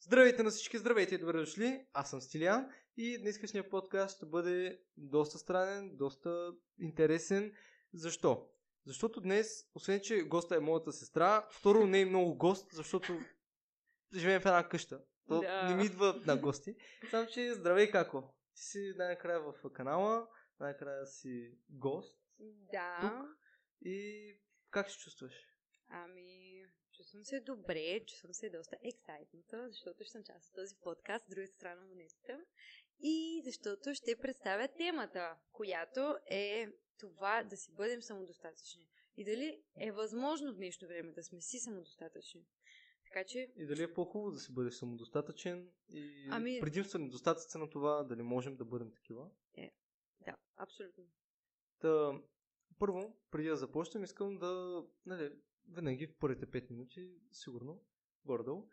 Здравейте на всички, здравейте и добре дошли. Аз съм Стилиан и днескашния подкаст ще бъде доста странен, доста интересен. Защо? Защото днес, освен че госта е моята сестра, второ не е много гост, защото живеем в една къща. То Да. не ми идва на гости. Само, че здравей, како? Ти си най-накрая в канала, най-накрая си гост Да. и как се чувстваш? Ами, чувствам се добре, чувствам се доста ексайтната, защото ще съм част от този подкаст, от другата страна на монетата. И защото ще представя темата, която е това да си бъдем самодостатъчни. И дали е възможно в днешно време да сме си самодостатъчни. Така че, И дали е по-хубаво да си бъдеш самодостатъчен и Ами- предимства недостатъците на това, дали можем да бъдем такива. да, абсолютно. Та, първо, преди да започнем, искам да, нали, винаги в първите 5 минути, сигурно, горе-долу,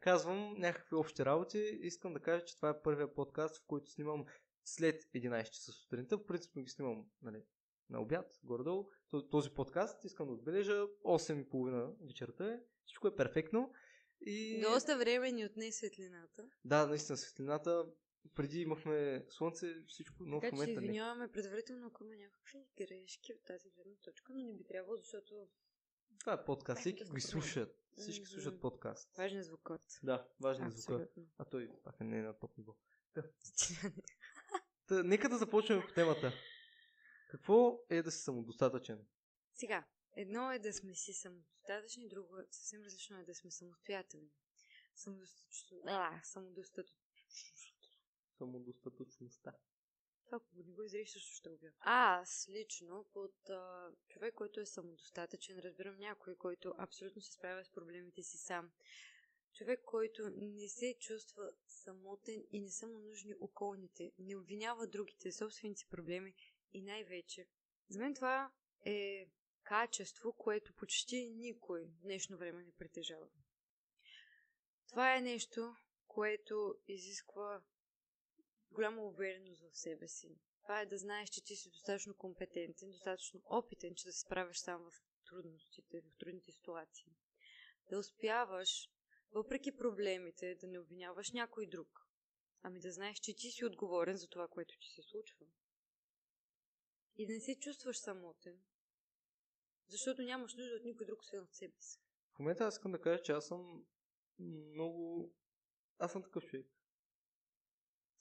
казвам някакви общи работи. Искам да кажа, че това е първия подкаст, в който снимам след 11 часа сутринта. В принцип ги снимам нали, на обяд, горе-долу. Т- Този подкаст искам да отбележа 8.30 вечерта е. Всичко е перфектно. И... Доста време ни отне светлината. Да, наистина светлината. Преди имахме слънце, всичко, но в Така че се момента не. извиняваме предварително, ако има някакви грешки от тази гледна точка, но не би трябвало, защото Това е подкаст, всички се слушат. Всички слушат подкаст. важен е звукът. Да, важен е. Абсолютно. А той пак не е на топ ниво. Та, нека да започнем по темата. Какво е да си самодостатъчен? Сега, едно е да сме си самодостатъчни, друго е съвсем различно е да сме самостоятелни. Самодостатъчно. А, самодостатъчно. Самодостатъчността. Ако не го изреш, също ще убия. Аз лично, под а, човек, който е самодостатъчен, разбирам някой, който абсолютно се справя с проблемите си сам. Човек, който не се чувства самотен и не са му нужни околните, не обвинява другите, собствените проблеми и най-вече. За мен това е качество, което почти никой в днешно време не притежава. Това е нещо, което изисква голяма увереност в себе си. Това е да знаеш, че ти си достатъчно компетентен, достатъчно опитен, че да се справиш сам в трудностите, в трудните ситуации. Да успяваш, въпреки проблемите, да не обвиняваш някой друг, ами да знаеш, че ти си отговорен за това, което ти се случва. И да не се чувстваш самотен, защото нямаш нужда от никой друг, освен от себе си. В момента аз искам да кажа, че аз съм много... Аз съм такъв човек.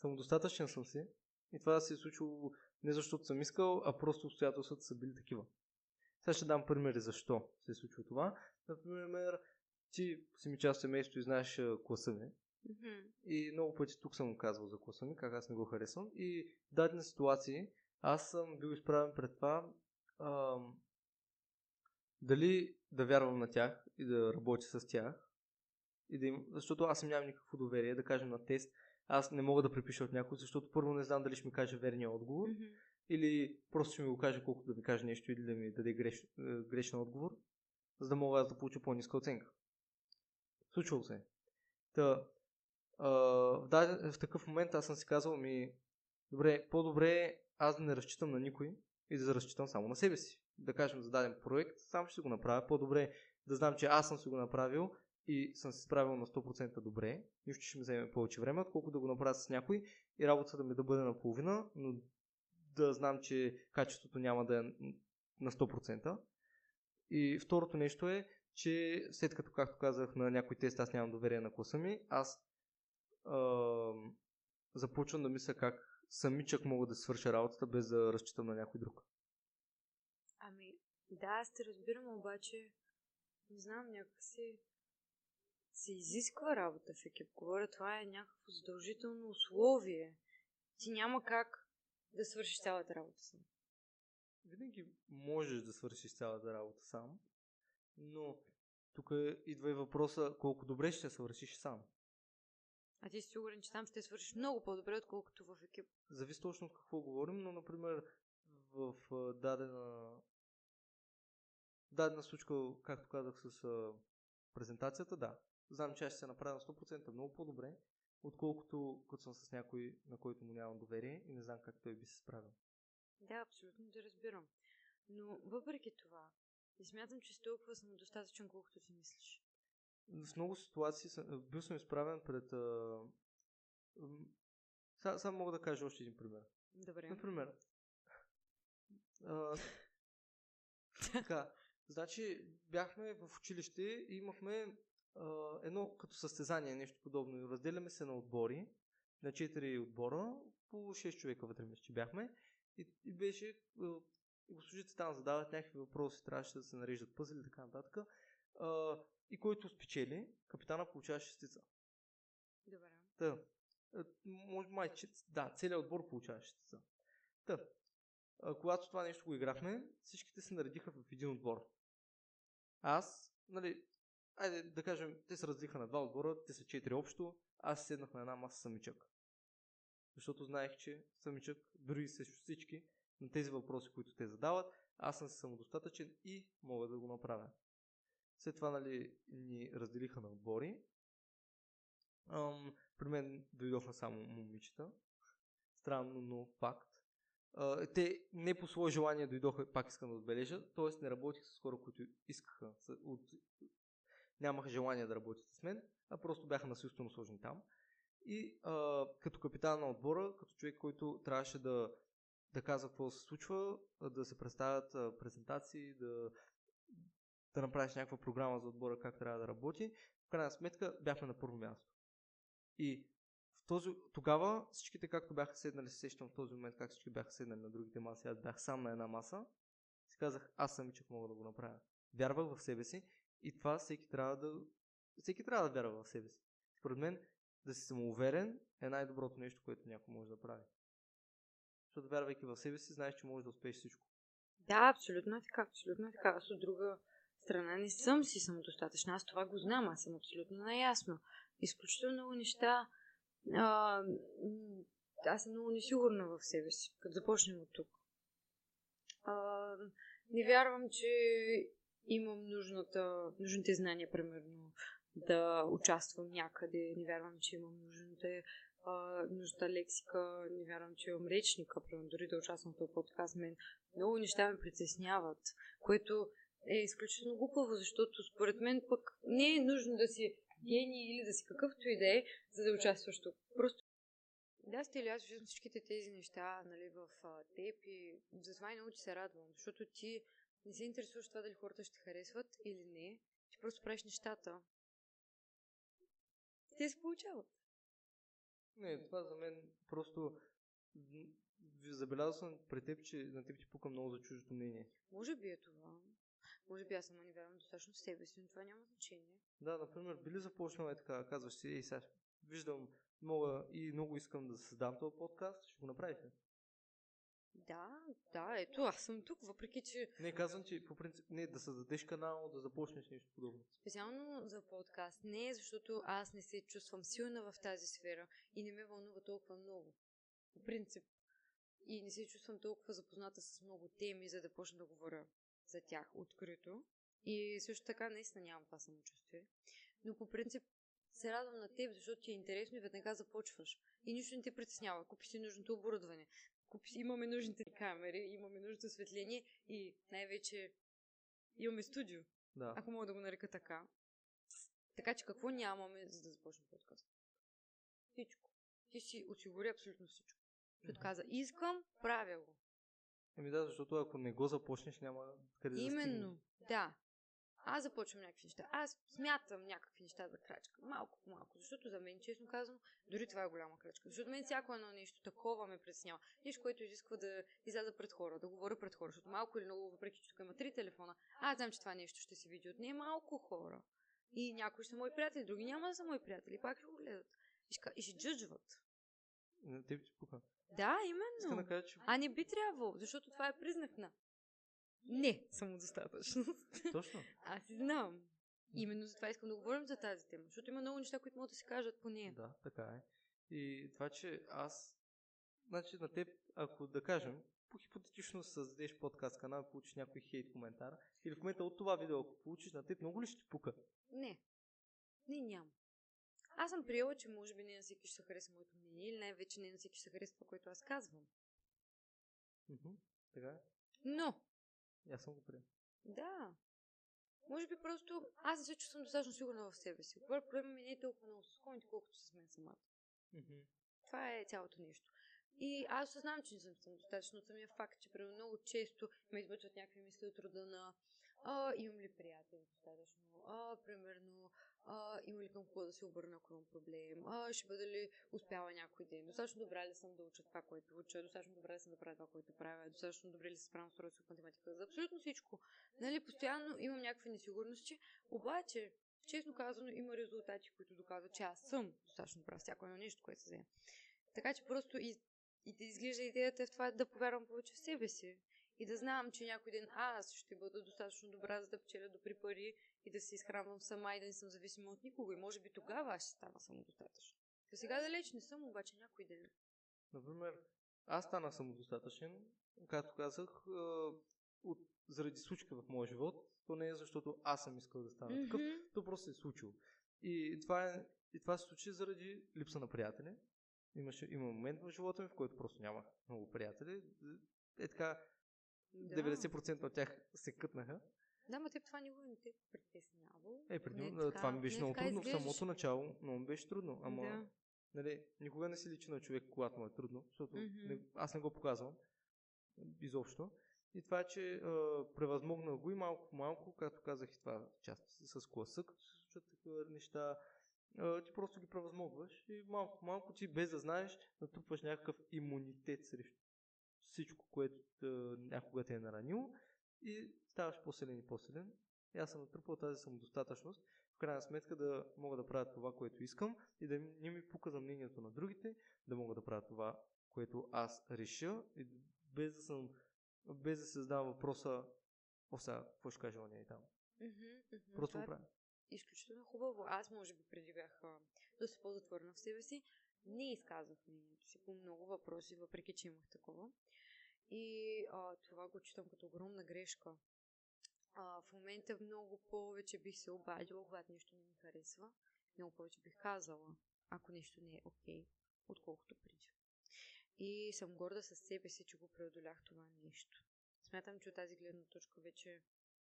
Самодостатъчен съм си. И това се е случило не защото съм искал, а просто обстоятелствата са били такива. Сега ще дам примери защо се е случило това. Например, ти си ми част от семейството и знаеш класа ми. И много пъти тук съм казвал за класа ми, как аз не го харесвам. И в дадени ситуации аз съм бил изправен пред това ам, дали да вярвам на тях и да работя с тях. И да им, защото аз им нямам никакво доверие, да кажем на тест. Аз не мога да препиша от някой, защото първо не знам дали ще ми каже верния отговор. Или просто ще ми го каже колко да ми каже нещо или да ми даде греш, е, грешен отговор, за да мога аз да получа по-ниска оценка. Случвало се. е. Та, а, в, даден, в такъв момент аз съм си казал ми, добре, по-добре е аз да не разчитам на никой и да разчитам само на себе си. Да кажем за даден проект, сам ще го направя. По-добре да знам, че аз съм си го направил и съм се справил на 100% добре, нищо ще ми вземе повече време, отколкото да го направя с някой и работата да ми да бъде наполовина, но да знам, че качеството няма да е на 100%. И второто нещо е, че след като, както казах, на някой тест аз нямам доверие на класа ми, аз а, започвам да мисля как самичък мога да свърша работата без да разчитам на някой друг. Ами, да, аз те разбирам, обаче, не знам, някакси се изисква работа в екип. Говоря, това е някакво задължително условие. Ти няма как да свършиш цялата работа сам. Винаги можеш да свършиш цялата работа сам, но тук идва и въпроса колко добре ще свършиш сам. А ти си сигурен, че там ще свършиш много по-добре, отколкото в екип. Зависи точно от какво говорим, но, например, в дадена дадена случка, както казах с презентацията, да. Знам, че аз ще се направя на 100% много по-добре, отколкото като съм с някой, на който му нямам доверие и не знам как той би се справил. Да, абсолютно да разбирам. Но въпреки това, не смятам, че си толкова самодостатъчен, колкото си мислиш. в много ситуации съм, бил съм изправен пред... А, сега, сега мога да кажа още един пример. Добре. Например, а, така, значи бяхме в училище и имахме а, едно като състезание, нещо подобно. Разделяме се на отбори, на 4 отбора, по 6 човека вътре мисля, че бяхме. И, и беше, а, госпожите там задават някакви въпроси, трябваше да се нареждат пъзели и така нататък. А, и който спечели, капитана получава шестица. Добре. Та, може май, че, да, целият отбор получава шестица. Та, а, когато това нещо го играхме, всичките се наредиха в един отбор. Аз, нали, айде да кажем, те се разлиха на два отбора, те са четири общо, аз седнах на една маса самичък. Защото знаех, че самичък, дори срещу всички, на тези въпроси, които те задават, аз съм самодостатъчен и мога да го направя. След това, нали, ни разделиха на отбори. Ам, при мен дойдоха само момичета. Странно, но факт. А, те не по свое желание дойдоха, пак искам да отбележа, т.е. не работих с хора, които искаха, от, нямаха желание да работят с мен, а просто бяха насилствено сложени там. И а, като капитан на отбора, като човек, който трябваше да, да казва какво се случва, да се представят а, презентации, да, да направиш някаква програма за отбора как трябва да работи, в крайна сметка бяхме на първо място. И в този, тогава всичките, както бяха седнали, се сещам в този момент как всички бяха седнали на другите маси, аз бях сам на една маса, си казах, аз самичък мога да го направя. Вярвах в себе си и това всеки трябва да, всеки трябва да вярва в себе си. Според мен, да си самоуверен е най-доброто нещо, което някой може да прави. Защото вярвайки в себе си, знаеш, че можеш да успееш всичко. Да, абсолютно е така, абсолютно е така. Аз от друга страна не съм си самодостатъчна. Аз това го знам, аз съм абсолютно наясно. Изключително много неща. А, аз съм много несигурна в себе си, като започнем от тук. А, не вярвам, че имам нужната, нужните знания, примерно, да участвам някъде. Не вярвам, че имам нужната, а, нужната лексика. Не вярвам, че имам речника, примерно, дори да участвам в този подкаст. Мен много неща ме притесняват, което е изключително глупаво, защото според мен пък не е нужно да си гений или да си какъвто и да е, за да участваш тук. Просто да, Стели, аз виждам всичките тези неща нали, в теб и затова и много ти се радвам, защото ти не се интересуваш това дали хората ще харесват или не. Ти просто правиш нещата. Те се получават. Не, това за мен просто забелязал съм при теб, че на теб ти пука много за чуждото мнение. Може би е това. Може би аз само не вярвам достатъчно в себе си, но това няма значение. Да, например, били започнал е така, казваш си, ей сега, виждам, мога и много искам да създам този подкаст, ще го направиш ли? Да, да, ето, аз съм тук, въпреки че Не, казвам ти, по принцип, не, да създадеш канал, да започнеш нещо подобно. Специално за подкаст. Не, защото аз не се чувствам силна в тази сфера и не ме вълнува толкова много. По принцип. И не се чувствам толкова запозната с много теми, за да почна да говоря за тях открито. И също така наистина нямам това самочувствие. Но по принцип се радвам на теб, защото ти е интересно и веднага започваш. И нищо не те притеснява. Купи си нужното оборудване. Имаме нужните камери, имаме нужното осветление и най-вече имаме студио Да. ако мога да го нарека така. Така че какво нямаме, за да започнем подкаст? Всичко. Ти си осигури абсолютно всичко. Защото каза, искам, правя го. Еми да, защото ако не го започнеш, няма къде да Именно, да. Аз започвам някакви неща. Аз смятам някакви неща за крачка. Малко по малко. Защото за мен, честно казано, дори това е голяма крачка. Защото мен всяко едно нещо такова ме притеснява. Нещо, което изисква да изляза пред хора, да говоря пред хора. Защото малко или много, въпреки че тук има три телефона, аз знам, че това нещо ще се види от не малко хора. И някои ще са мои приятели, други няма да са мои приятели. Пак ще го гледат. И ще, и ще джъджват. На теб ти пука. Да, Искам да именно. кажа, че А не би трябвало, защото това е признак на не самодостатъчност. точно. Аз си знам. Именно за това искам да говорим за тази тема, защото има много неща, които могат да се кажат по нея. Да, така е. И това, че аз, значи на теб, ако да кажем, по хипотетично създадеш подкаст канал получиш някой хейт коментар, или в момента от това видео, ако получиш на теб, много ли ще ти пука? Не. Не, няма. Аз съм приела, че може би не на всеки ще се хареса моето мнение, или най-вече не на всеки ще се хареса това, което аз казвам. Така е. Но, Аз съм го приел. да. Може би просто аз не се чувствам достатъчно сигурна в себе си. Говоря, проблема ми не е толкова много с коните, колкото с мен самата. Мгм. Това е цялото нещо. И аз осъзнавам, че не съм самодостатъчна от самия факт, че примерно много често ме избърчват някакви мисли от рода на а, имам ли приятели достатъчно, а, примерно, а, има ли към кого да се обърна, ако имам проблем, а, ще бъда ли успяла някой ден, достатъчно добра ли съм да уча това, което уча, достатъчно добра ли съм да правя това, което правя, достатъчно добре ли се справям с уроци математика, за абсолютно всичко. Нали, постоянно имам някакви несигурности, обаче, честно казано, има резултати, които доказват, че аз съм достатъчно добра в всяко едно нещо, което се взе. Така че просто и, и да изглежда идеята е в това да повярвам повече в себе си. И да знам, че някой ден аз ще бъда достатъчно добра, за да печеля добри пари и да се изхранвам сама и да не съм зависима от никого. И може би тогава аз ще стана самодостатъчна. До сега далеч не съм, обаче някой ден. Например, аз станах самодостатъчен, както казах, от, заради случка в моя живот. То не е защото аз съм искал да стана такъв, Мгм. то просто се е случило. И това, е, и това се случи заради липса на приятели. Имаше, има момент в живота ми, в който просто нямах много приятели. Е така, Да. 90% от тях се кътнаха. Да, ма теб това никога не те е притеснявало. Е, преди, Не така- това ми беше не много трудно в самото начало, но ми беше трудно. Ама, Да. нали, никога не си личи на човек, когато му е трудно, защото Мгм. не, аз не го показвам изобщо. И това е, че а, превъзмогнах го и малко по малко, както казах и това част с класък, се случват такива неща. А, ти просто ги превъзмогваш и малко по малко ти без да знаеш, натрупваш някакъв имунитет срещу всичко, което а, някога те е наранило и ставаш по-силен и по-силен. И аз съм натрупал тази самодостатъчност, в крайна сметка да мога да правя това, което искам и да не ми пука за мнението на другите, да мога да правя това, което аз реша и без да съм без да се задавам въпроса о сега, какво ще каже оня и там. Просто го е правя. изключително хубаво. Аз може би преди бях а, доста по-затворена в себе си. Не изказвах мнението си по много въпроси, въпреки че имах такова. И а, това го читам като огромна грешка. А, в момента много повече бих се обадила, когато нещо не ми харесва. Много повече бих казала, ако нещо не е окей, отколкото преди. И съм горда със себе си, че го преодолях това нещо. Смятам, че от тази гледна точка вече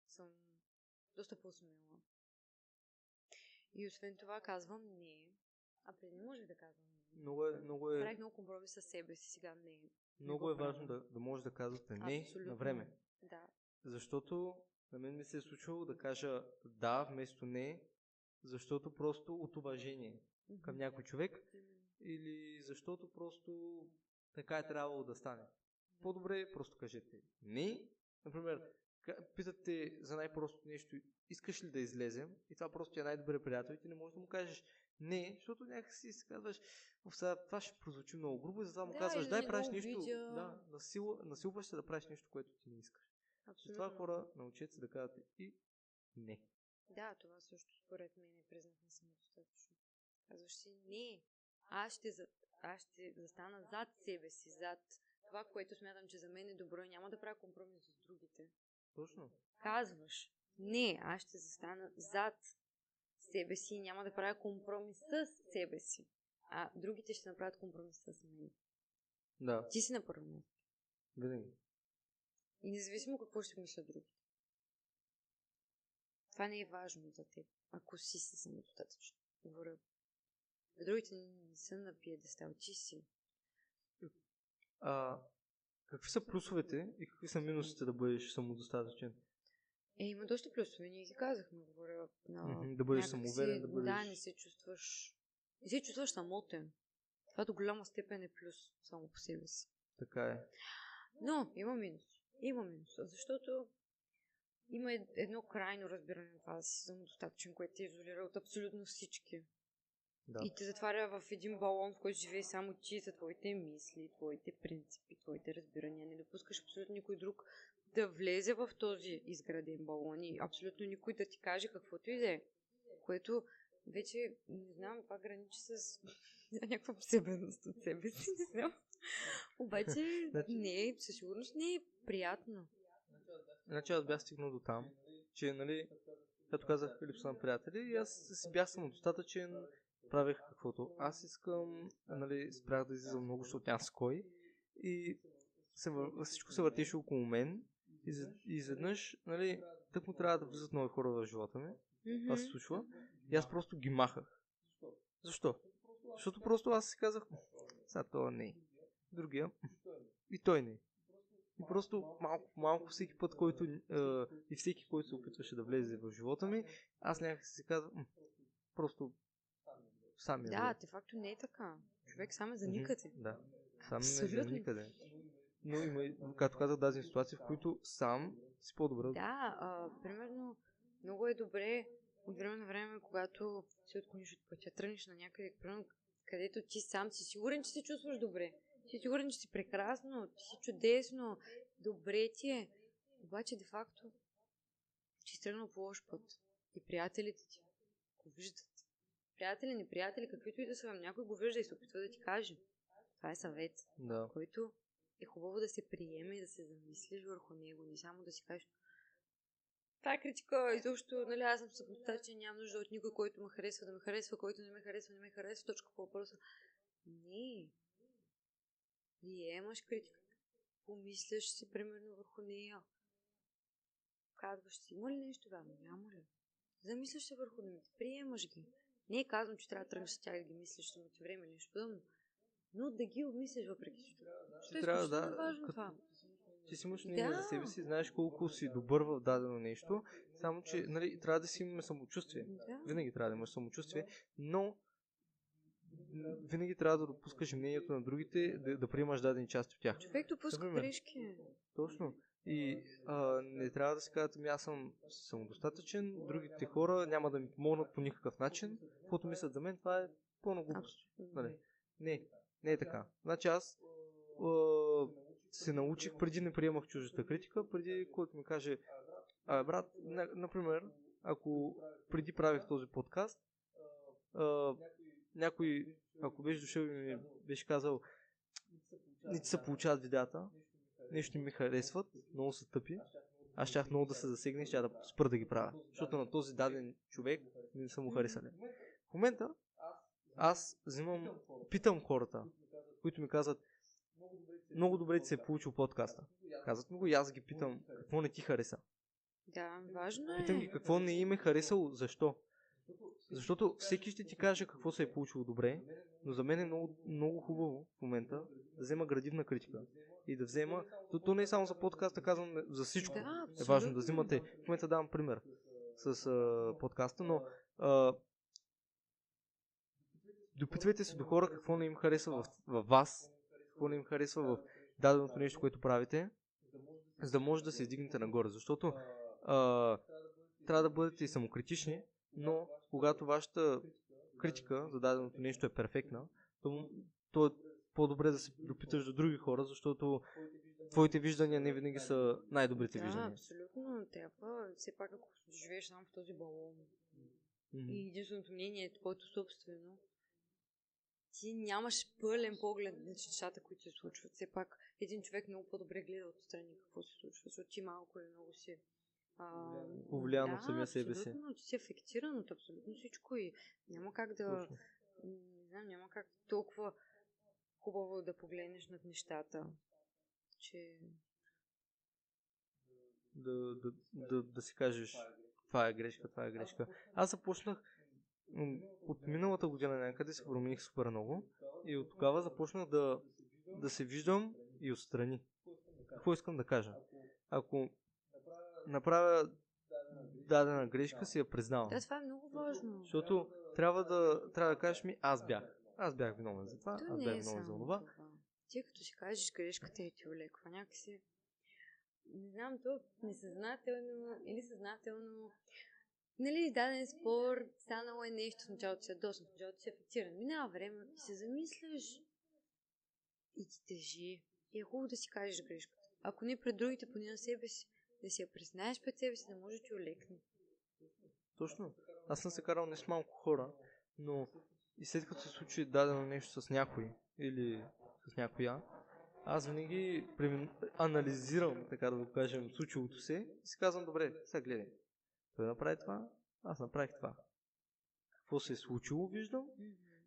съм доста по-смела. И освен това казвам не. А преди не можех да казвам не. Много е, много е, Правих много компромис със себе си, сега не. много го е важно да, да може да казвате не Абсолютно. на време. Да. Защото на мен ми се е случвало да кажа да вместо не, защото просто от уважение към някой човек или защото просто така е трябвало да стане. По-добре просто кажете не. Например, питате за най-просто нещо, искаш ли да излезем? И това просто е най-добре приятел и ти не можеш да му кажеш не, защото някакси си казваш, «О, сега това ще прозвучи много грубо и затова му Да, казваш, дай да правиш нещо, обидя. да, насил, насилваш се да правиш нещо, което ти не искаш. Абсолютно. Затова хора научете се да казвате и не. Да, това също според мен е признак на самодостатъчно. Казваш си, не, аз ще, за... аз ще застана зад себе си, зад това, което смятам, че за мен е добро и няма да правя компромис с другите. Точно. Казваш, не, аз ще застана зад себе си и няма да правя компромис с себе си. А другите ще направят компромис с мен. Да, Ти си на първо място. винаги. И независимо какво ще мислят другите. Това не е важно за теб, ако си си самодостатъчно. Говоря. Другите не са на пиедестал, ти си. А, какви са плюсовете и какви са минусите да бъдеш самодостатъчен? Е, има доста плюсове, ние ги казахме, говоря. На... Да бъдеш някак си- самоуверен, да бъдеш... Да, не се чувстваш... Не се чувстваш самотен. Това до голяма степен е плюс само по себе си. Така е. Но има минус. Има минус, защото има ед- едно крайно разбиране на това да си самодостатъчен, което те изолира от абсолютно всички. Да. И те затваря в един балон, в който живее само ти за твоите мисли, твоите принципи, твоите разбирания. Не допускаш абсолютно никой друг да влезе в този изграден балон и абсолютно никой да ти каже каквото и да е. Което вече, не знам, това граничи с някаква посебеност от себе си, не знам. Обаче, Значи- не, е, със сигурност не е приятно. Значи аз бях стигнал до там, че, нали, като казах липса на приятели, и аз си бях самодостатъчен, правех каквото аз искам, нали, спрях да излизам много, защото нямам с кой. И се, вър- всичко се въртеше около мен. И, за- и изведнъж, нали, тък му трябва да влизат нови хора в живота ми. Това се случва. И аз просто ги махах. Защо? Защото просто аз си казах, сега това не е. Другия, и той не е. И просто малко, малко всеки път, който е, и всеки, който се опитваше да влезе в живота ми, аз някак си казвам, «М, просто сам я Да, де факто не е така. Човек сам е за никъде. Да. Сам е за никъде. Но има, както казах, дадени ситуации, в които сам си по-добре. от- Да, а, примерно, много е добре от време на време, когато се отклониш от пътя, тръгнеш на някъде, примерно, където ти сам си сигурен, че се чувстваш добре. Ти си сигурен, че си прекрасно, ти си чудесно, добре ти е. Обаче, де факто, че си тръгнал по лош път. И приятелите ти го виждат. Приятели, неприятели, каквито и да са, някой го вижда и се опитва да ти каже. Това е съвет Да. който е хубаво да се приеме и да се замислиш върху него, не само да си кажеш Та критика, изобщо, нали, аз съм самодостатъчен, нямам нужда от никой, който ме харесва, да ме харесва, който не ме харесва, не ме харесва, точка по въпроса. Не. Приемаш критиката. Помисляш си, примерно, върху нея. Казваш си, има ли нещо вярно? Няма ли? Замисляш се върху думите, приемаш ги. Не е казвам, че трябва да тръгнеш с тях да ги мислиш, ще ти време нещо подобно. Но да ги обмислиш въпреки всичко. Защото е трябва да- важно като- това. Ти си имаш мнение Да. за себе си, знаеш колко си добър в дадено нещо, само че нали, трябва да си имаме самочувствие. Да. Винаги трябва да имаш самочувствие, но винаги трябва да допускаш мнението на другите, да, да приемаш дадени части от тях. Човек допуска Например. грешки. Точно. И а, не трябва да си казват, ами аз съм самодостатъчен, другите хора няма да ми помогнат по никакъв начин, каквото мислят за мен, това е пълна глупост. Нали? Не, не е така. Значи аз а, се научих, преди не приемах чуждата критика, преди който ми каже, а, брат, на, например, ако преди правих този подкаст, а, някой, ако беше дошъл и ми беше казал, не ти се получават видеята, нещо не ми харесват, много са тъпи, аз щях много да се засегне и щях да спра да ги правя. Защото на този даден човек не са му харесали. В момента аз взимам, питам хората, които ми казват, много добре ти се е получил подкаста. Казват ми го и аз ги питам, какво не ти хареса. Да, важно е. Питам ги какво не им е харесало, защо. Защото всеки ще ти каже какво се е получило добре, но за мен е много, много хубаво в момента да взема градивна критика и да взема, то, то не е само за подкаста, казвам за всичко. Да, е важно да взимате. В момента давам пример с а, подкаста, но а, допитвайте се до хора какво не им харесва в, в вас, какво не им харесва в даденото нещо, което правите, за да може да се издигнете нагоре. Защото а, трябва да бъдете и самокритични, но когато вашата критика за даденото нещо е перфектна, то, то е по-добре да се допиташ до други хора, защото твоите виждания не винаги са най-добрите Да, виждания. абсолютно. Трябва, все пак, ако живееш само в този балон Мгм. и единственото мнение е твоето собствено, ти нямаш пълен поглед на нещата, които се случват. Все пак един човек много по-добре гледа отстрани какво се случва, защото ти малко или много си Повлиян да, от самия себе си. Абсолютно, ти си афектиран от абсолютно всичко и няма как да, Точно. не знам, няма как толкова хубаво да погледнеш над нещата, че да, да, да, да си кажеш това е грешка, това е грешка. Аз започнах от миналата година някъде се промених супер много и от тогава започнах да, да се виждам и отстрани. Какво искам да кажа? Ако направя дадена грешка, си я признавам. да, това е много важно. Защото трябва да, трябва да кажеш ми, аз бях. Аз бях виновен за това, То аз бях е виновен за това. това. Ти като си кажеш грешката и ти олеква някакси. Не знам, то несъзнателно или съзнателно. Нали, даден спор, станало е нещо, в началото си ядосан, в началото си афектиран. Минава време и се замисляш и ти тежи. И е хубаво да си кажеш грешката. Ако не пред другите, поне на себе си. Да си я признаеш пред себе си, да може ти олекне. Точно. Аз съм се карал не с малко хора, но и след като се случи дадено нещо с някой или с някоя, аз винаги анализирам, така да го кажем, случилото се и си казвам, добре, сега гледай. Той направи това, аз направих това. Какво се е случило, виждам.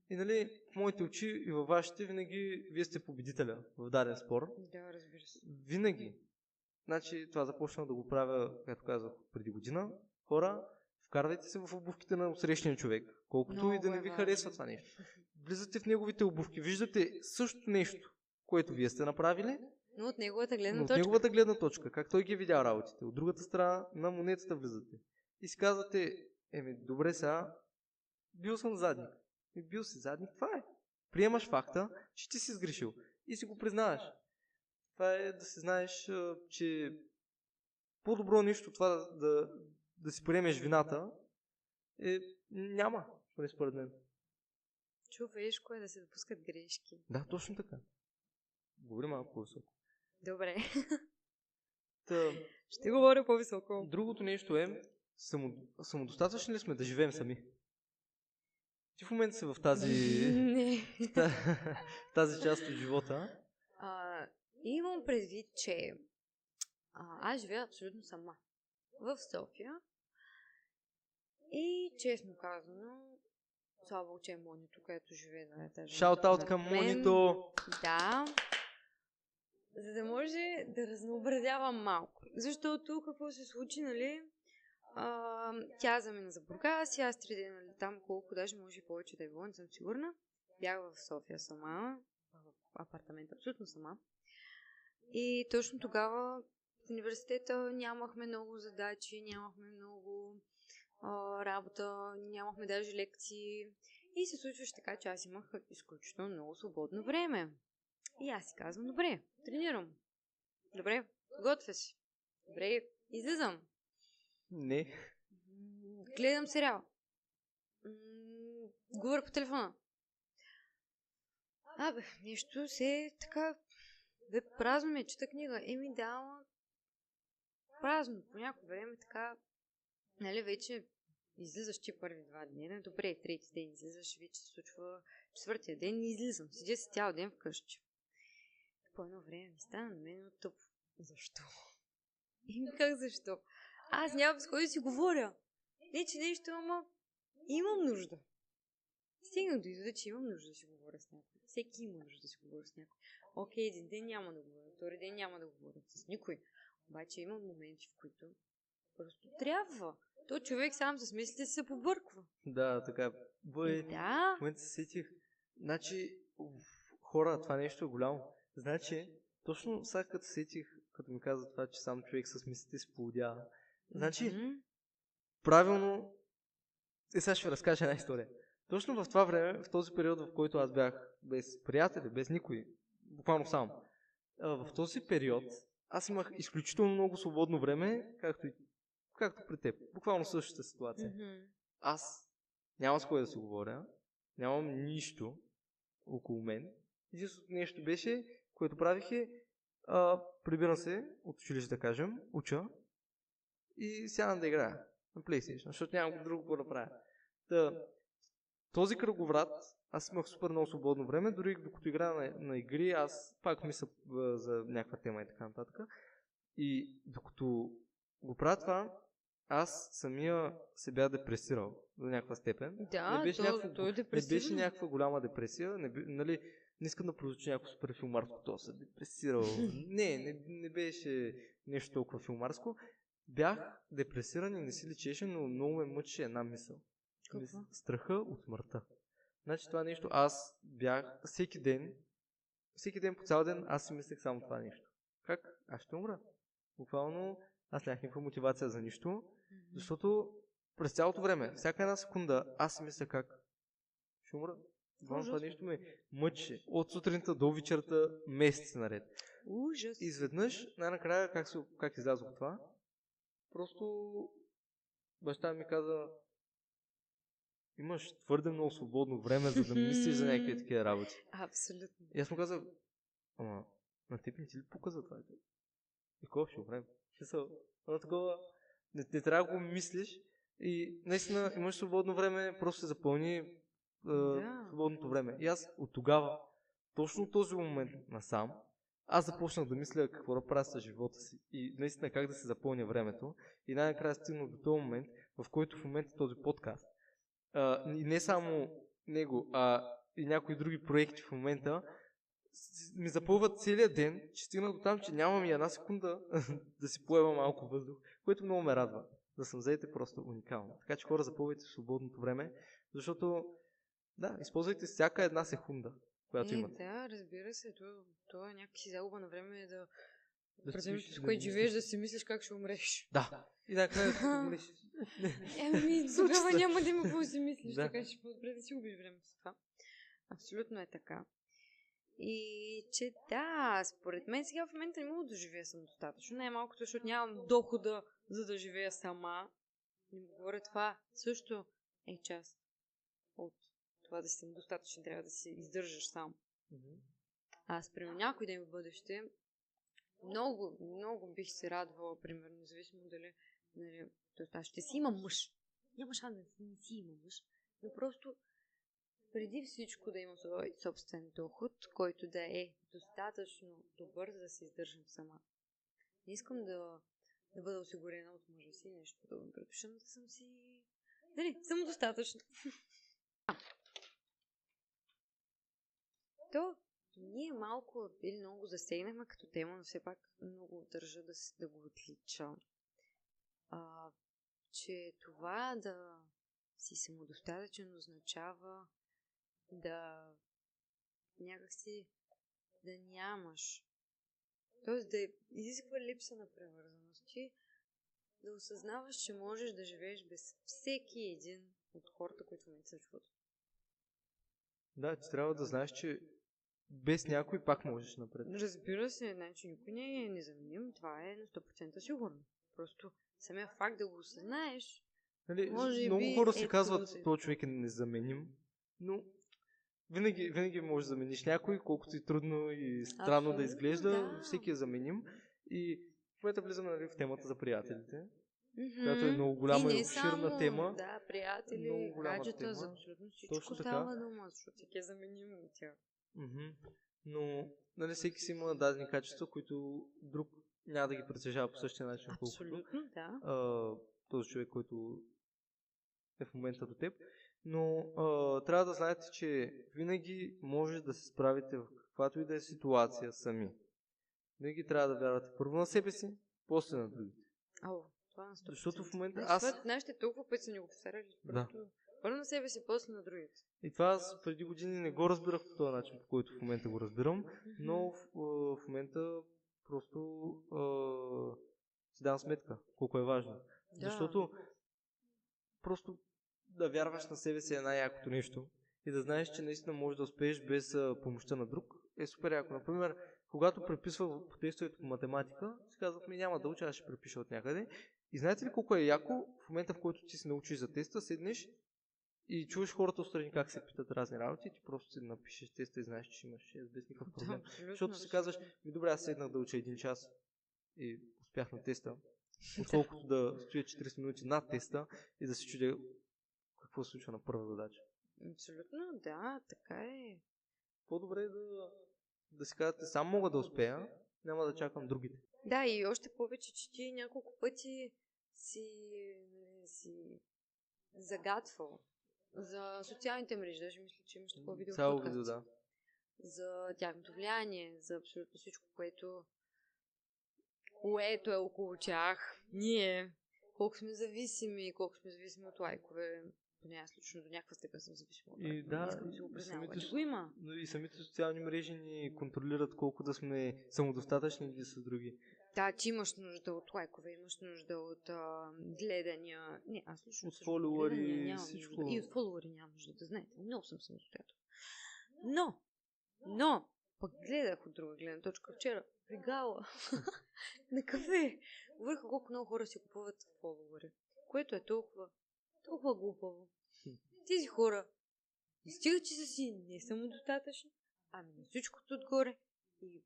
И нали, в моите очи и във вашите винаги вие сте победителя в даден спор. Да, разбира се. Винаги. Значи това започнах да го правя, както казах, преди година. Хора, вкарвайте се в обувките на срещния човек, колкото Много и да не е ви важно. харесва това нещо. Влизате в неговите обувки, виждате същото нещо, което вие сте направили, Но от неговата гледна но от точка. неговата гледна точка, как той ги е видял работите. От другата страна на монетата влизате. И си казвате, еми, добре сега, бил съм задник. И бил си задник, това е. Приемаш факта, че ти си сгрешил. И си го признаваш. Това е да си знаеш, че по-добро нещо това да, да, да си приемеш вината е, няма, поне според мен. Човешко е да се допускат грешки. Да, точно така. Говори малко по-високо. Добре. Та, Ще говоря по-високо. Другото нещо е, само, самодостатъчни ли сме да живеем сами? Ти в момента си в тази, Не. тази част от живота. А, имам предвид, че а, аз живея абсолютно сама. В София. И честно казано, слава че е Монито, където живее на етажа. Шаут-аут към мен. Монито. Да. За да може да разнообразявам малко. Защото какво се случи, нали? А, тя замина за Бургас и аз три дена там колко, даже може и повече да е било, не съм сигурна. Бях в София сама, в апартамента, абсолютно сама. И точно тогава в университета нямахме много задачи, нямахме много а, работа, нямахме даже лекции. И се случваше така, че аз имах изключително много свободно време. И аз си казвам, добре, тренирам. Добре, готвя се. Добре, излизам. Не. Гледам сериал. Говоря по телефона. Абе, нещо се така... Бе, празно ми е, чета книга. Еми, да, ама... Празно. По някое време така... Нали, вече излизаш ти първи два дни. Добре, трети ден излизаш, вече се случва четвъртия ден и излизам. Седя си цял ден вкъщи. По едно време ми стана на мен тъпо. Защо? И как защо? Аз нямам с кой да си говоря. Не, че нещо, ама имам нужда. Стигнах до извода, че имам нужда да си говоря с някой. Всеки има нужда да си говори с някой. Окей, един ден няма да говоря, втори ден няма да говоря с никой. Обаче има моменти, в които просто трябва. То човек сам с мислите се побърква. Да, така. И Бой, да, в момента се сетих. Значи, уф, хора, това нещо е голямо. Значи, точно сега като се сетих, като ми каза това, че сам човек с мислите се плодява. Значи, Мгм. правилно... И сега ще ви разкажа една история. Точно в това време, в този период, в който аз бях без приятели, без никой, буквално сам, в този период аз имах изключително много свободно време, както, и, както при теб. Буквално същата ситуация. Мгм. Аз няма с кой да си говоря, нямам нищо около мен. Единственото нещо беше, което правих е, а, прибирам се от училище, да кажем, уча и сядам да играя на PlayStation, защото нямам друго какво да правя. Та, този кръговрат, аз имах супер много свободно време, дори докато играя на, на игри, аз пак мисля за някаква тема и така нататък. И докато го правя това, аз самия се бях депресирал до някаква степен. Да, не беше, то, някакво, то е не беше някаква голяма депресия, не, бе- нали, не искам да прозвучи някакво супер филмарско, то се депресирал. не, не, не беше нещо толкова филмарско. Бях депресиран и не си личеше, но много ме мъчеше една мисъл. Какво? Страха от смъртта. Значи това нещо, аз бях всеки ден, всеки ден по цял ден, аз си мислех само това нещо. Как? Аз ще умра. Буквално аз нямах никаква мотивация за нищо, защото през цялото време, всяка една секунда, аз си мисля как ще умра. Буквално това нещо ме мъчи. От сутринта до вечерта месеци наред. Ужас. Изведнъж, най-накрая, как, се, как излязох това, просто баща ми каза, имаш твърде много свободно време, за да мислиш за някакви такива работи. Абсолютно. И аз му казах, ама, на теб не ти ли показа това? И какво ще умрем? Смисъл, Едно такова, не, не трябва да го мислиш и наистина имаш свободно време, просто се запълни е, Да. свободното време. И аз от тогава, точно от този момент насам, аз започнах да мисля какво да правя с живота си и наистина как да се запълня времето. И най-накрая стигнах до този момент, в който в момента този подкаст. А, и не само него, а и някои други проекти в момента ми запълват целият ден, че стигна до там, че нямам и една секунда да си поема малко въздух, което много ме радва. Да съм заете просто уникално. Така че хора, запълвайте свободното време, защото да, използвайте всяка една секунда, която Е, имате. да, разбира се. То, то е някакси загуба на време да, Да да и с да което мислиш. живееш, да си мислиш как ще умреш. Да. И накрая да умреш. Еми, тогава няма да има какво да си мислиш, Да. така че по-добре да си убиш време с това. Абсолютно е така. И че да, според мен сега в момента не мога да живея самодостатъчно. Най-малкото, защото нямам дохода, за да живея сама. Не говоря това също е част от това да си самодостатъчен, трябва да се издържаш сам. Мгм. Аз, примерно, някой ден в бъдеще, много, много бих се радвала, примерно, независимо дали, нали, т.е. аз ще си имам мъж. Няма шанс да не си имам мъж, но просто преди всичко да имам свой собствен доход, който да е достатъчно добър, за да се издържам сама. Не искам да, да бъда осигурена от мъжа си нещо подобно. Предпочитам да съм си... Дали, самодостатъчна. А. То, ние малко или много засегнахме като тема, но все пак много държа да, с- да го отлича. А, че това да си самодостатъчен означава да някакси да нямаш. Тоест да изисква липса на превързаност. Ти да осъзнаваш, че можеш да живееш без всеки един от хората, които момента се. Да, ти трябва да знаеш, че без някой пак можеш напред. Разбира се, значи никой не е незаменим, това е на 100% сигурно. Просто самия факт да го осъзнаеш, Нали, Може много би хора си е казват, този човек е незаменим, но винаги, винаги можеш да замениш някой, колкото и трудно и странно да Абсолютно, изглежда, да. всеки е заменим. И в момента влизаме нали, в темата за приятелите, Мгм. която е много голяма и, не обширна само, тема. Да, приятели, Много голяма гаджета, тема. за абсолютно всичко Точно така. става дума, защото всеки е заменим от тях. Мгм. Но нали, всеки си има дадени качества, които друг няма да ги притежава по същия начин, колкото Абсолютно, да. а, този човек, който е в момента до теб. Но а, трябва да знаете, че винаги може да се справите в каквато и да е ситуация сами. Винаги трябва да вярвате първо на себе си, после на другите. Ало, това на 100%. Защото в момента Значи, аз... нашите толкова пъти са ни го повтаряли. Да. Първо, първо на себе си, после на другите. И това аз преди години не го разбирах по този начин, по който в момента го разбирам, но в, в момента просто а, си давам сметка колко е важно. Да. Защото просто да вярваш на себе си е най-якото нещо и да знаеш, че наистина можеш да успееш без а, помощта на друг е супер яко. Например, когато преписвах по тестовете по математика, си казах ми няма да уча, аз ще препиша от някъде. И знаете ли колко е яко в момента, в който ти се научиш за теста, седнеш и чуваш хората отстрани как се питат разни работи, ти просто си напишеш теста и знаеш, че имаш 6 без никакъв проблем. Да. Защото си казваш, ми добре, аз седнах да уча един час и успях на теста, отколкото да стоя 40 минути над теста и да се чудя какво се случва на първа задача. Абсолютно, да, така е. По-добре е да, да си казвате, сам мога да успея, няма да чакам другите. Да, и още повече, че ти няколко пъти си, нали, си загатвал за социалните мрежи. Даже мисля, че имаш такова видео Цяло видео, да. За тяхното влияние, за абсолютно всичко, което което е около тях. Ние, колко сме зависими, колко сме зависими от лайкове. Поне аз лично до някаква степен съм зависима от И лайкове. да, Не искам да и признавам, самите го има. Но и самите социални мрежи ни контролират колко да сме самодостатъчни или с други. Да, ти имаш нужда от лайкове, имаш нужда от а, гледания. Не, аз лично От фолуари, всичко. Нужда. И от фолуари нямам нужда да знаете. Много съм самостоятелна. Но, но, пък гледах от друга гледна точка вчера при Гала на кафе. Върха колко много хора си купуват фолуари, което е толкова, толкова глупаво. Тези хора не стига, че са си не самодостатъчни, ами на всичкото отгоре и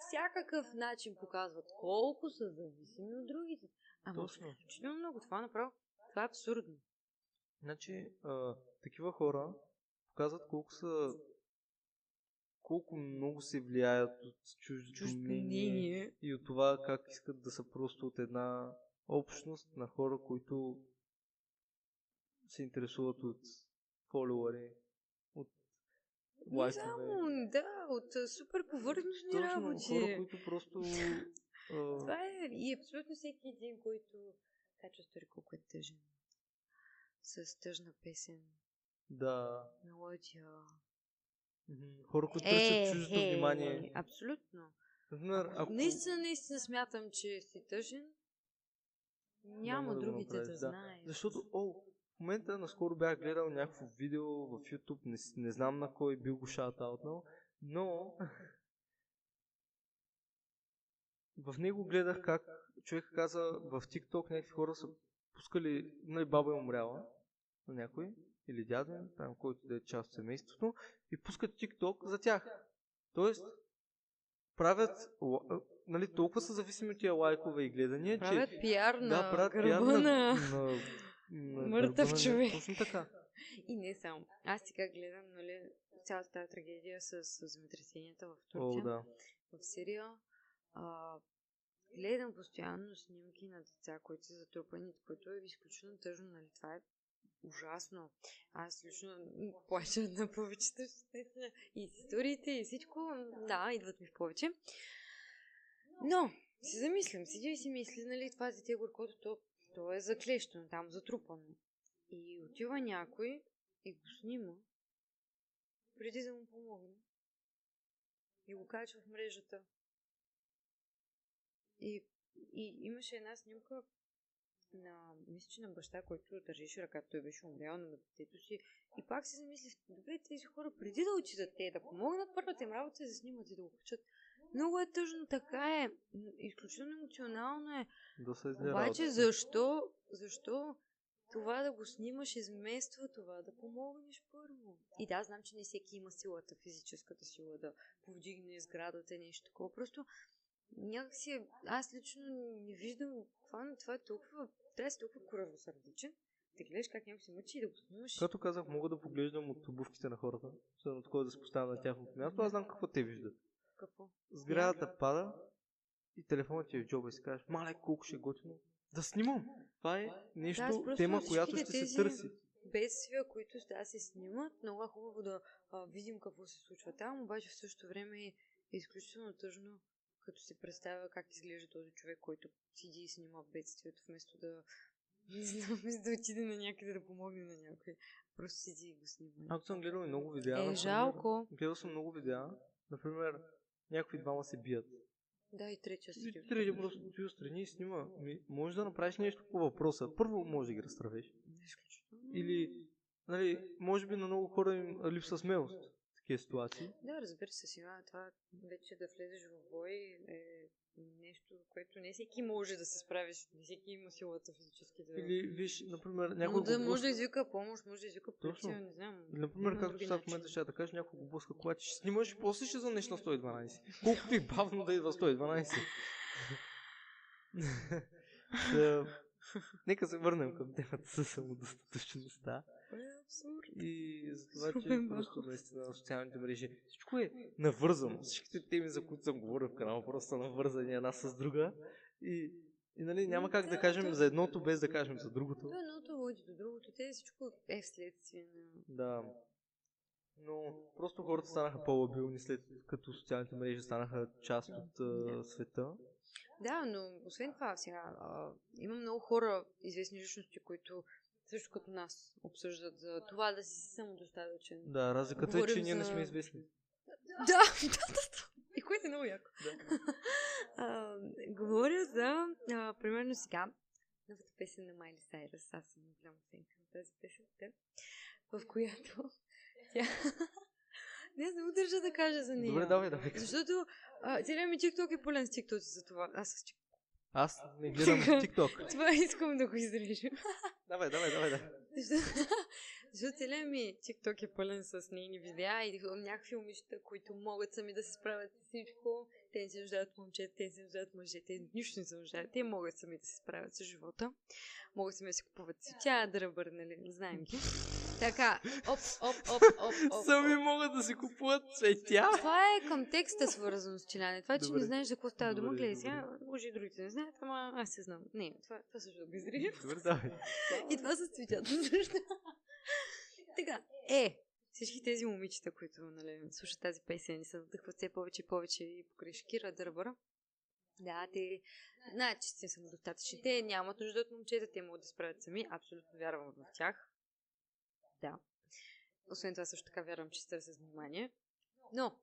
всякакъв начин показват колко са зависими от другите. Ама Точно. изключително много. Това направо. Това е абсурдно. Значи, а, такива хора показват колко са колко много се влияят от Чуждо мнение, мнение. и от това как искат да са просто от една общност на хора, които се интересуват от фолуари, от Не лайкове. само, да, от супер повърхностни Точно, работи. хора, които просто... а, Това е и абсолютно всеки един, който качва стори колко е тъжен. С тъжна песен, да. мелодия. Хора, които Е, търсят чуждото е, внимание. Абсолютно. Например, ако... Наистина, наистина смятам, че си тъжен. Няма да го другите да, да. знаят. Защото, о, в момента наскоро бях гледал някакво видео в YouTube, не, не знам на кой бил го шаутаутнал, но в него гледах как човек каза в TikTok някакви хора са пускали, нали, баба е умряла на някой, или дядо, им, там, който да е част от семейството, и пускат TikTok за тях. Тоест, правят, нали, толкова са зависими от тия лайкове и гледания, Правят че пиар на да, правят пиар на, на, на мъртъв човек. Точно така. И не само. Аз сега гледам, нали, цялата тази трагедия с, с земетресенията в Турция, О, да. в Сирия. А, гледам постоянно снимки на деца, които са затрупани, което е изключително тъжно, нали? Това е ужасно. Аз лично плача на повечето и историите, и всичко. Да, идват ми в повече. Но, си замислям, седи и си мисли, нали, това дете горкото, то, то е заклещено, там затрупано. И отива някой и го снима, преди да му помогне. И го качва в мрежата. И, и имаше една снимка на, мисля, че на баща, който държеше ръката, той беше умрял на детето си. И пак се замислих, добре, тези хора преди да отидат те да помогнат, първата им работа е да снимат и да го качат. Много е тъжно, така е. Изключително емоционално е. Доста Обаче изнерадващо. защо, защо това да го снимаш измества това да помогнеш първо? И да, знам, че не всеки има силата, физическата сила да повдигне сградата и нещо такова. Просто някакси аз лично не виждам това, това е толкова, трябва да си толкова коравосърдичен, да гледаш как някой се мъчи и да го снимаш. Както казах, мога да поглеждам от обувките на хората, особено такова да се поставя на тяхното място, аз знам какво те виждат. Какво? Сградата пада и телефонът ти е в джоба и си кажеш, мале, колко ще е готино. Да снимам! Това е нещо, просто тема, която ще се търси. бедствия, които да се снимат. Много е хубаво да а, видим какво се случва там, обаче в същото време е изключително тъжно, като си представя как изглежда този човек, който седи и снима бедствието, вместо да не знам, вместо да отиде на някъде да помогне на някой. Просто седи и го снима. Аз съм гледал и много видеа. Е, например. жалко. Гледал съм много видеа. Например, някои двама се бият. Да, и третия И седи. трети просто стои отстрани и снима. Ми, може да направиш нещо по въпроса. Първо може да ги разтравеш. Или, нали, може би на много хора им липса смелост такива ситуации. Да, разбира се, сега това вече да влезеш в бой е нещо, което не всеки може да се справи, не всеки има силата физически да... Или, виж, например, Но някой да го може да блъска- извика помощ, може да извика полиция, не знам. Например, както сега в момента ще да кажеш, някой го блъска колата, ще снимаш и после ще занеш на 112. Колкото и бавно да идва 112. Нека се върнем към темата за самодостатъчността. Е. И за това, че Румен просто наистина на социалните мрежи всичко е навързано. Всичките теми, за които съм говорил в канала, просто са навързани една с друга. И, и нали, няма как да Да, кажем за едното, без да кажем за другото. То едното води до другото. Те всичко е вследствие на... Да. Но просто хората станаха по-лабилни след като социалните мрежи станаха част от а, света. Да, но освен това сега а, има много хора, известни личности, които също като нас обсъждат за това да си самодостатъчен. Да, разликата е, Говорим че ние не за- сме известни. Да, да, да, да. И което е много яко. Да. А, говоря за, а, примерно сега, новата песен на Майли Сайрас. Аз съм голяма оценка на тази песен, да, в която тя... Не, не държа да кажа за нея. Добре, давай, давай. Защото а, целият ми TikTok е пълен с TikTok за това. Аз с TikTok. Аз не гледам TikTok. Това искам да го изрежем. Давай, давай, давай, давай. Защото, целият ми TikTok е пълен с нейни видеа и някакви момичета, които могат сами да се справят с всичко. Те не се нуждаят момчета, те не се нуждаят мъже, те нищо не се нуждаят. Те могат сами да се справят с живота. Могат сами да си купуват цветя, дръбър, нали, знаем ги. Така, оп, оп, оп, оп, оп. Сами могат да си купуват цветя. Това е към текста свързано с челяне. Това, че Добре. не знаеш за какво става дума, гледай сега, може и другите не знаят, ама аз се знам. Не, това, това също го изрежем. Добре, давай. И това с цветята също. така, е, всички тези момичета, които нали, слушат тази песен и се вдъхват все повече и повече и покрай Шкира Дърбара, да, те знаят, че сте самодостатъчни. Те нямат нужда от момчета, те могат да справят сами. Абсолютно вярвам в тях. Да. Освен това също така вярвам, че се с внимание. Но,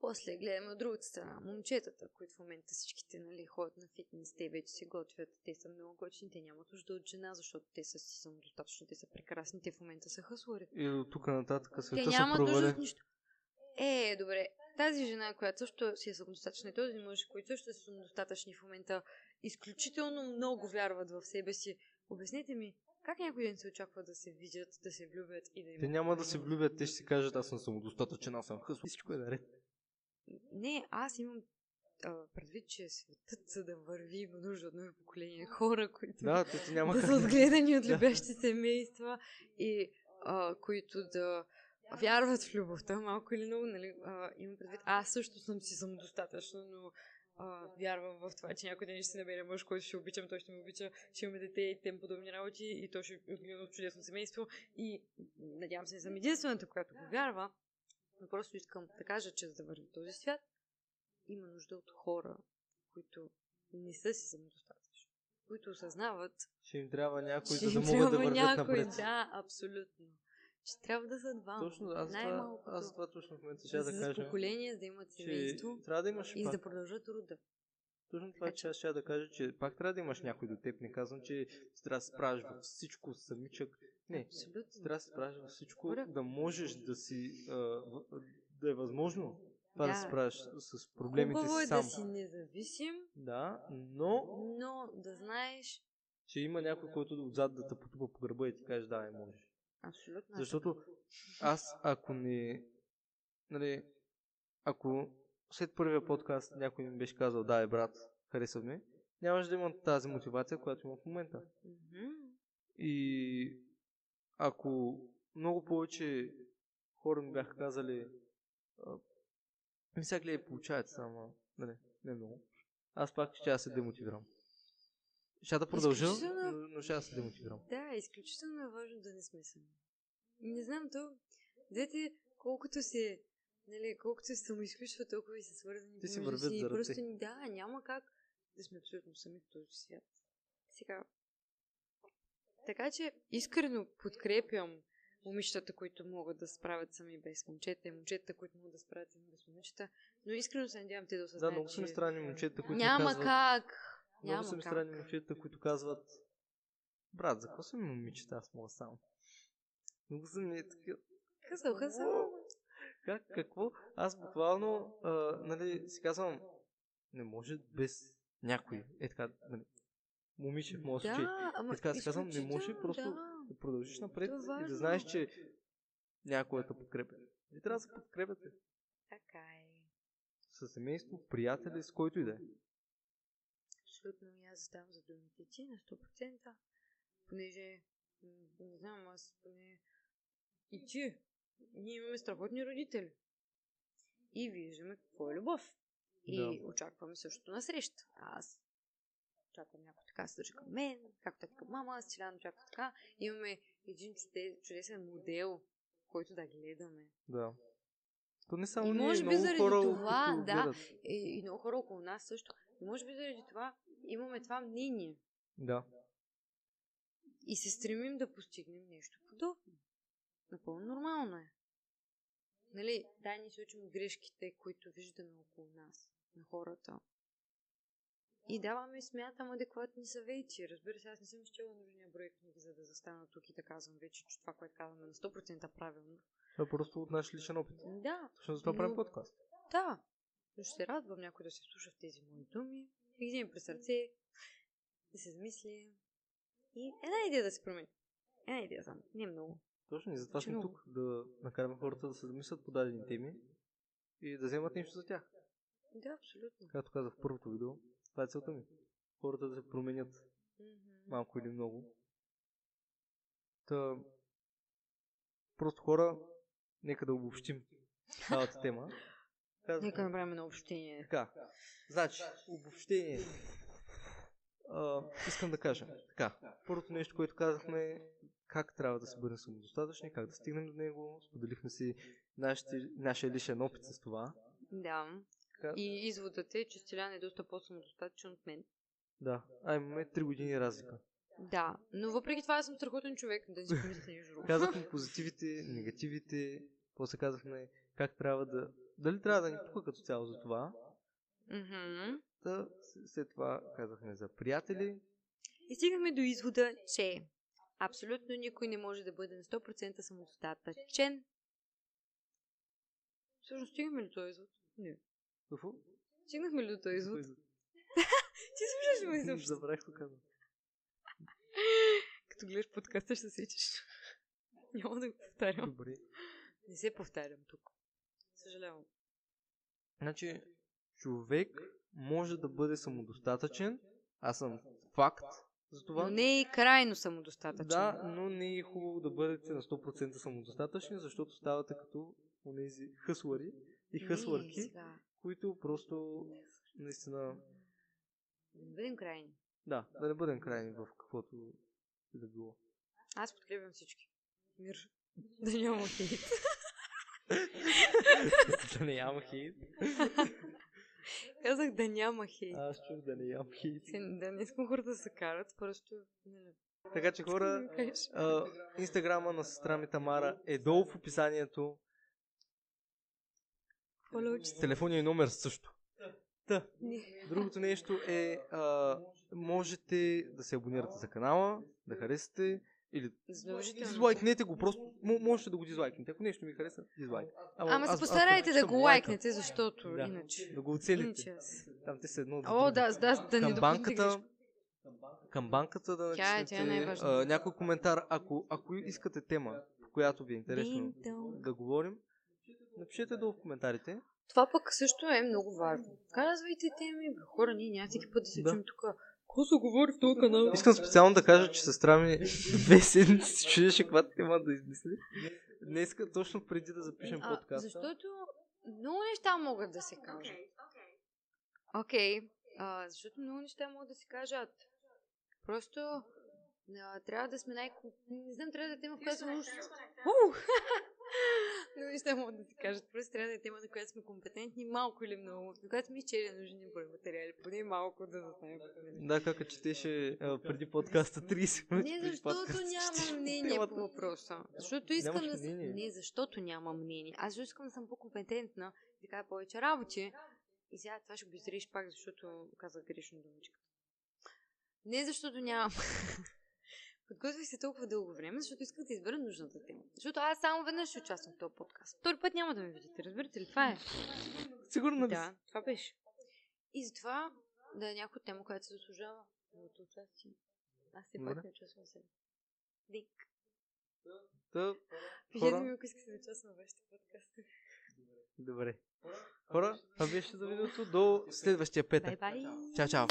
после гледаме от другата страна. Момчетата, които в момента всичките нали, ходят на фитнес, те вече се готвят, те са много готини, те нямат нужда от жена, защото те са си самодостатъчни, те са прекрасни, те в момента са хъслори. И от тук нататък света Те се нямат нужда от нищо. Е, добре. Тази жена, която също си е самодостатъчна и този мъж, които също са самодостатъчни в момента, изключително много вярват в себе си. Обяснете ми, как някой ден се очаква да се видят, да се влюбят и да имат... Те няма да се влюбят, те ще си кажат, аз съм самодостатъчен, аз съм хъсл. Всичко е наред. Не, аз имам а, предвид, че светът за да върви има нужда от нови поколения хора, които Да, те, няма да са отгледани от любящи семейства и а, които да вярват в любовта, малко или много, нали, а, имам предвид. Аз също съм си самодостатъчна, но а, вярвам в това, че някой ден ще се намеря мъж, който ще обичам, той ще ме обича, ще имаме дете и тем подобни работи и той ще е от чудесно семейство и надявам се не съм единствената, която го вярва, но просто искам да кажа, че за да върви този свят, има нужда от хора, които не са си самодостатъчни, които осъзнават, Ще им трябва някой, че за да им могат да вървят някой, напред. Да, абсолютно. Че трябва да са двама. Точно, аз това, аз това точно в момента да ще да с кажа, поколение, да имат семейство трябва да имаш и пак. да продължат рода. Точно това, че аз ще да кажа, че пак трябва да имаш някой до теб. Не казвам, че трябва да се справиш във всичко самичък. Не, Абсолютно. трябва да справиш във всичко, Correct. да можеш да си, а, да е възможно това да, Да. справиш с проблемите Хубаво е си сам. да си независим, Да, но но да знаеш че има някой, който отзад да те потупа по гърба и ти каже, да, можеш. Абсолютно. Защото аз, ако не... Нали, ако след първия подкаст някой ми беше казал, да, е брат, харесва ми, нямаше да имам тази мотивация, която имам в момента. И ако много повече хора ми бяха казали, ми сега гледай, получават само, нали, не много, аз пак ще се демотивирам. Ще да продължа, Изключително- но, ще да се демотивирам. Да, изключително е важно да не сме сами. Не знам то, двете, колкото се, нали, колкото се самоизключва, толкова и са свързани Те си вървят си. просто да, няма как да сме абсолютно сами в този свят. Сега, така че искрено подкрепям момичетата, които могат да справят сами без момчета и момчетата, които могат да справят сами без момичета, но искрено се надявам те да Да, осъзнаят, много са ми странни момчета, които няма казват, как. Много Няма са ми странни момчета, които казват Брат, за какво са ми момичета, аз мога сам. Много са ми такива. Хъсъл, хъсъл. Как, какво? Аз буквално, а, нали, си казвам, не може без някой. Е така, нали, момиче в моят случай. Да, ама И така си казвам, не може просто да. да продължиш напред е и да знаеш, че някой те подкрепя. И трябва да се подкрепяте. Така е. С семейство, приятели, с който и да е. Абсолютно и аз заставам за думите ти на 100%, понеже, не знам, аз поне и ти, ние имаме страхотни родители. И виждаме какво е любов. И Да. очакваме същото на среща. Аз очаквам някой така се държи към мен, както така към мама, Стилян очаква така. Имаме един чуде, чудесен модел, който да гледаме. Да. То не само И ние, може би много заради хора, това, да. И, и много хора около нас също. И може би заради това имаме това мнение. Да. И се стремим да постигнем нещо подобно. Напълно нормално е. Нали, да, ние се учим от грешките, които виждаме около нас, на хората. И даваме, смятам, адекватни съвети. Разбира се, аз не съм изчела нужния брой книги, за да застана тук и да казвам вече, че това, което казваме на 100% правилно. Това е просто от наш личен опит. Да, Точно за това правим подкаст. да. Но ще се радвам някой да се слуша в тези мои думи, да ги вземе през сърце, да се замисли. И една идея да се промени. Една идея само. Не много. Точно и затова Че сме тук, да накараме хората да се замислят по дадени теми и да вземат нещо за тях. Да, абсолютно. Както казах в първото видео, това е целта ми. Хората да се променят Мгм. малко или много. Та, просто хора, нека да обобщим цялата тема. Казах, Нека направим едно общение. Така, значи, обобщение. А, искам да кажа. Така, първото нещо, което казахме, как трябва да се бъдем самодостатъчни, как да стигнем до него. Споделихме си нашите, нашия личен опит с това. Да. Как? И изводът е, че Стилян е доста по-самодостатъчен от мен. Да, а имаме 3 години разлика. Да, но въпреки това аз съм страхотен човек, да си помисля нещо друго. Казахме позитивите, негативите, после казахме как трябва да... Дали трябва да ни пука като цяло за това. Мгм. Та, след това казахме за приятели. И стигнахме до извода, че абсолютно никой не може да бъде на 100% самодостатъчен. Всъщност стигнахме ли до този извод? Не. Какво? Стигнахме ли до този извод? Ти слушаш ме изобщо. Забравих какво казвам. Като гледаш подкаста ще се сечеш. Няма да го повтарям. Добре. Не се повтарям тук. Съжалявам. Значи, човек може да бъде самодостатъчен. Аз съм факт за това. Но не е и крайно самодостатъчен. Да, но не е хубаво да бъдете на 100% самодостатъчни, защото ставате като онези хъслари и хъсларки, които просто наистина... Да не бъдем крайни. Да, да не бъдем крайни в каквото и да било. Аз подкрепям всички. Мир. Да няма хейт. да не ям хейт. Казах да няма хейт. Аз чух да не ям хейт. Да не искам хората да се карат, просто... нали, Така че хора, а, инстаграма на сестра ми Тамара е долу в описанието. Телефонния номер също. Не. Другото нещо е, а, можете да се абонирате за канала, да харесате или Задължително. дизлайкнете го, просто м- можете да го дизлайкнете. Ако нещо ми хареса, дизлайк. Ама се аз- аз постарайте да го лайкнете, защото Да. иначе... Да го оцелите. Иначе аз... Там те са едно О, да, да, да не към банката, към банката да Тя е- е а, някой коментар. Ако, ако искате тема, по която ви е интересно да говорим, напишете долу в коментарите. Това пък също е много важно. Казвайте теми, бе, хора, ние няма всеки път да се Да. чуем тук. Какво се говори в този канал? Искам специално да кажа, че сестра ми две седмици се чудеше каква тема да измисли. Днеска, точно преди да запишем А, подкаста. защото много неща могат да се кажат. Окей, а, защото много неща могат да се кажат. Просто а, трябва да сме най... Не знам, трябва да е тема, в която Много неща могат да се кажат. Просто трябва да е тема, на която сме компетентни, малко или много. На която сме изчели нужни брой материали. Поне малко да знаем. Да, как четеше а, преди подкаста 30 минути. Не, защото нямам мнение по въпроса. Защото искам да съм... Не, защото нямам мнение. Аз защото искам да съм по-компетентна, да кажа повече работи. И сега това ще го изриш пак, защото казах грешно думичка. Не защото нямам... Подготвих се толкова дълго време, защото исках да избера нужната тема. Защото аз само веднъж ще участвам в този подкаст. Втори път няма да ме видите, разбирате ли? Това е. Сигурно Да, това беше. И затова да е някоя тема, която се заслужава моето участие. Аз все пак не участвам себе. Дик. Та, Пишете Хора? ми, ако искате да участвам в вашите подкасти. Добре. Хора, това беше за видеото. До следващия петък. Бай-бай! Чао, чао.